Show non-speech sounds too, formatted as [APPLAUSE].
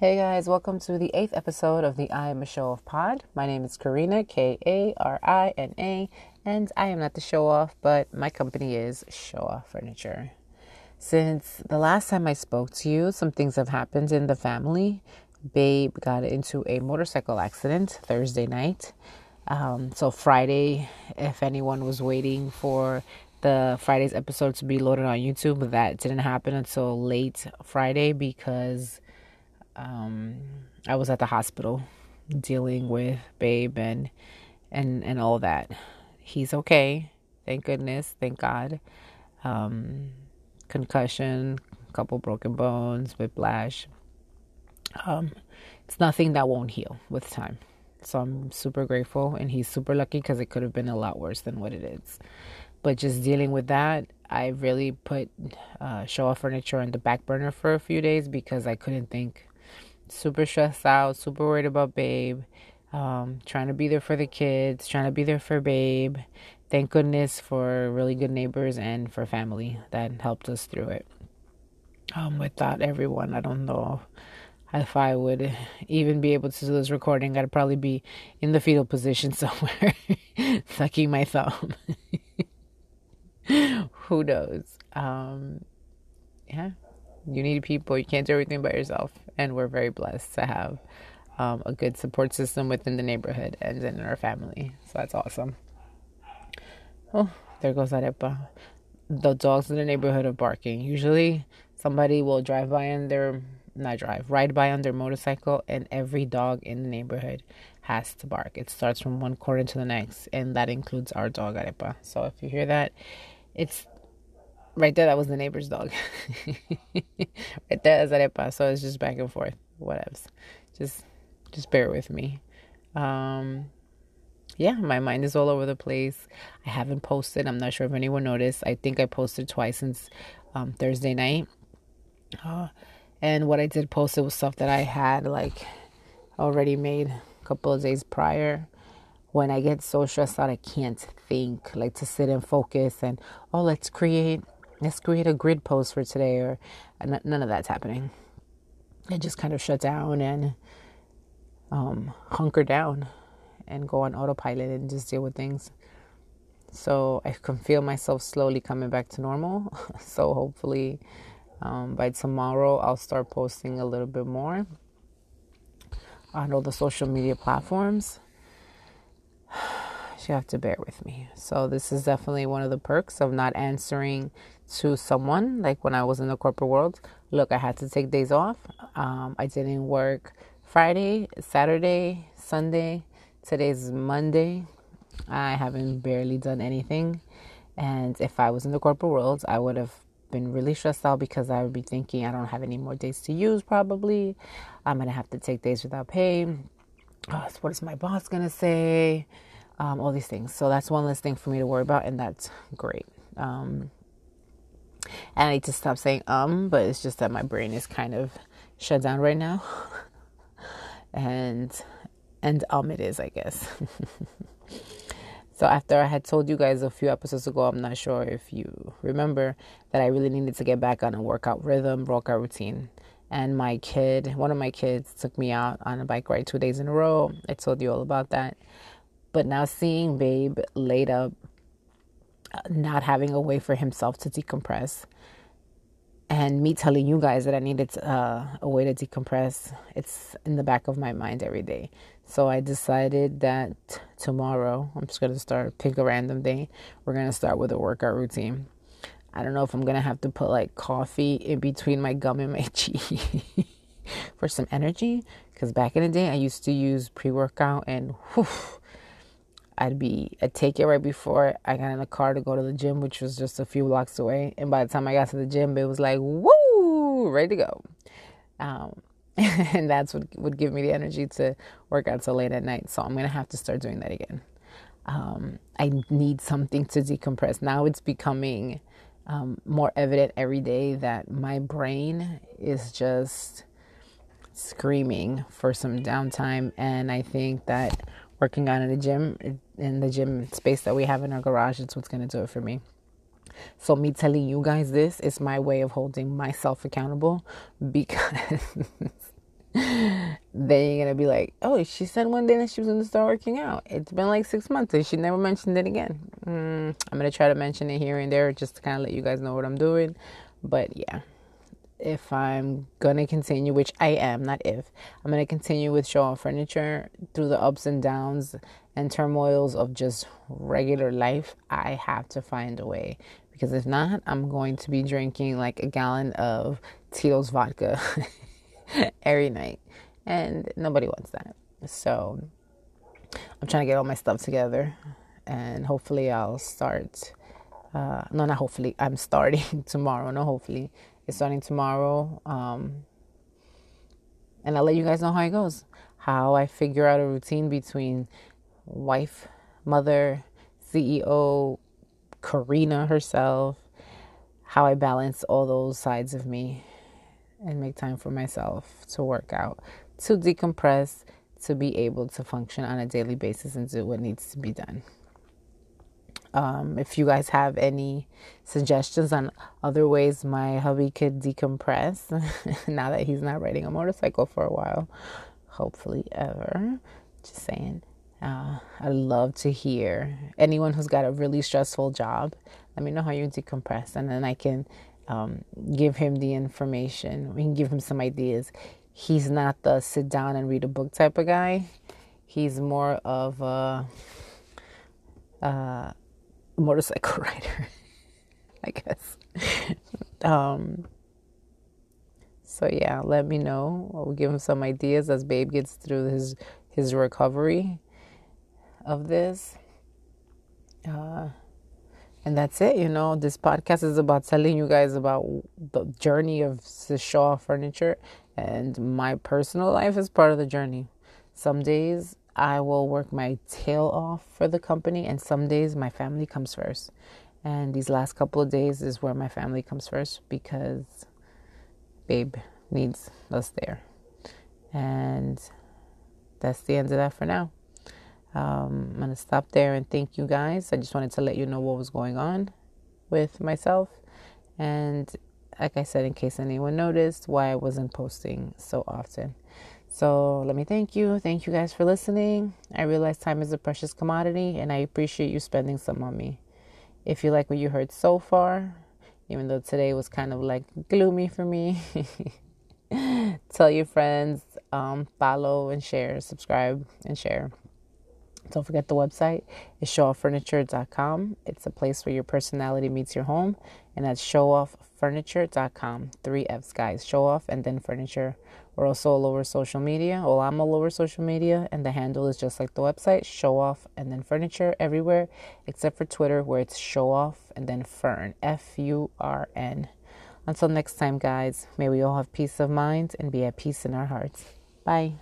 Hey guys, welcome to the eighth episode of the I Am a Show Off pod. My name is Karina, K A R I N A, and I am not the show off, but my company is Show Off Furniture. Since the last time I spoke to you, some things have happened in the family. Babe got into a motorcycle accident Thursday night. Um, so, Friday, if anyone was waiting for the Friday's episode to be loaded on YouTube, that didn't happen until late Friday because um, I was at the hospital dealing with Babe and and and all that. He's okay, thank goodness, thank God. Um, concussion, couple broken bones, whiplash. Um, it's nothing that won't heal with time. So I'm super grateful, and he's super lucky because it could have been a lot worse than what it is. But just dealing with that, I really put uh, show off furniture on the back burner for a few days because I couldn't think. Super stressed out, super worried about Babe, um, trying to be there for the kids, trying to be there for Babe. Thank goodness for really good neighbors and for family that helped us through it. Um, without everyone, I don't know if I would even be able to do this recording. I'd probably be in the fetal position [LAUGHS] somewhere, sucking my thumb. [LAUGHS] Who knows? Um, yeah, you need people. You can't do everything by yourself, and we're very blessed to have um, a good support system within the neighborhood and in our family. So that's awesome. Oh, there goes Arepa. The dogs in the neighborhood are barking. Usually, somebody will drive by on their not drive, ride by on their motorcycle, and every dog in the neighborhood has to bark. It starts from one corner to the next, and that includes our dog Arepa. So if you hear that, it's right there. That was the neighbor's dog. [LAUGHS] right there is Arepa. So it's just back and forth. Whatevs. Just, just bear with me. Um, yeah, my mind is all over the place. I haven't posted. I'm not sure if anyone noticed. I think I posted twice since um, Thursday night. Uh, [GASPS] and what I did post it was stuff that I had like already made a couple of days prior. When I get so stressed out, I can't think, like to sit and focus and oh, let's create, let's create a grid post for today, or none of that's happening. I just kind of shut down and um, hunker down and go on autopilot and just deal with things. So I can feel myself slowly coming back to normal. [LAUGHS] so hopefully um, by tomorrow, I'll start posting a little bit more on all the social media platforms. You have to bear with me. So, this is definitely one of the perks of not answering to someone like when I was in the corporate world. Look, I had to take days off. Um, I didn't work Friday, Saturday, Sunday. Today's Monday. I haven't barely done anything. And if I was in the corporate world, I would have been really stressed out because I would be thinking I don't have any more days to use probably. I'm gonna have to take days without pay. Oh, what is my boss gonna say? Um, all these things. So that's one less thing for me to worry about, and that's great. Um, and I need to stop saying um, but it's just that my brain is kind of shut down right now. [LAUGHS] and and um, it is, I guess. [LAUGHS] So after I had told you guys a few episodes ago, I'm not sure if you remember that I really needed to get back on a workout rhythm, workout routine. And my kid, one of my kids, took me out on a bike ride two days in a row. I told you all about that. But now seeing Babe laid up, not having a way for himself to decompress, and me telling you guys that I needed uh, a way to decompress, it's in the back of my mind every day. So I decided that tomorrow I'm just gonna start pick a random day. We're gonna start with a workout routine. I don't know if I'm gonna have to put like coffee in between my gum and my [LAUGHS] cheese for some energy. Because back in the day, I used to use pre workout and whew, I'd be I'd take it right before I got in the car to go to the gym, which was just a few blocks away. And by the time I got to the gym, it was like woo, ready to go. Um, [LAUGHS] and that's what would give me the energy to work out so late at night. So I'm gonna have to start doing that again. Um, I need something to decompress. Now it's becoming um, more evident every day that my brain is just screaming for some downtime, and I think that working out in the gym, in the gym space that we have in our garage, it's what's going to do it for me. So, me telling you guys this is my way of holding myself accountable [LAUGHS] because then you're gonna be like, oh, she said one day that she was gonna start working out. It's been like six months and she never mentioned it again. Mm, I'm gonna try to mention it here and there just to kind of let you guys know what I'm doing. But yeah, if I'm gonna continue, which I am, not if, I'm gonna continue with Show Off Furniture through the ups and downs and turmoils of just regular life, I have to find a way. Because if not, I'm going to be drinking like a gallon of Tito's vodka [LAUGHS] every night. And nobody wants that. So I'm trying to get all my stuff together. And hopefully I'll start. Uh, no, not hopefully. I'm starting [LAUGHS] tomorrow. No, hopefully. It's starting tomorrow. Um, and I'll let you guys know how it goes. How I figure out a routine between wife, mother, CEO, Karina herself, how I balance all those sides of me and make time for myself to work out, to decompress, to be able to function on a daily basis and do what needs to be done. Um, if you guys have any suggestions on other ways my hubby could decompress [LAUGHS] now that he's not riding a motorcycle for a while, hopefully ever, just saying. Uh, I love to hear anyone who's got a really stressful job. Let me know how you decompress, and then I can um, give him the information. We can give him some ideas. He's not the sit down and read a book type of guy. He's more of a, a motorcycle [LAUGHS] rider, I guess. um, so yeah, let me know. We'll give him some ideas as Babe gets through his his recovery of this. Uh, and that's it, you know. This podcast is about telling you guys about the journey of the furniture, and my personal life is part of the journey. Some days I will work my tail off for the company, and some days my family comes first. And these last couple of days is where my family comes first because babe needs us there. And that's the end of that for now. Um, I'm going to stop there and thank you guys. I just wanted to let you know what was going on with myself. And like I said, in case anyone noticed why I wasn't posting so often. So let me thank you. Thank you guys for listening. I realize time is a precious commodity and I appreciate you spending some on me. If you like what you heard so far, even though today was kind of like gloomy for me, [LAUGHS] tell your friends, um, follow and share, subscribe and share. Don't forget the website is showofffurniture.com. It's a place where your personality meets your home, and that's showofffurniture.com. Three F's, guys. Show off and then furniture. We're also all over social media. Well, I'm all over social media, and the handle is just like the website show off and then furniture everywhere except for Twitter, where it's show off and then furn. F U R N. Until next time, guys, may we all have peace of mind and be at peace in our hearts. Bye.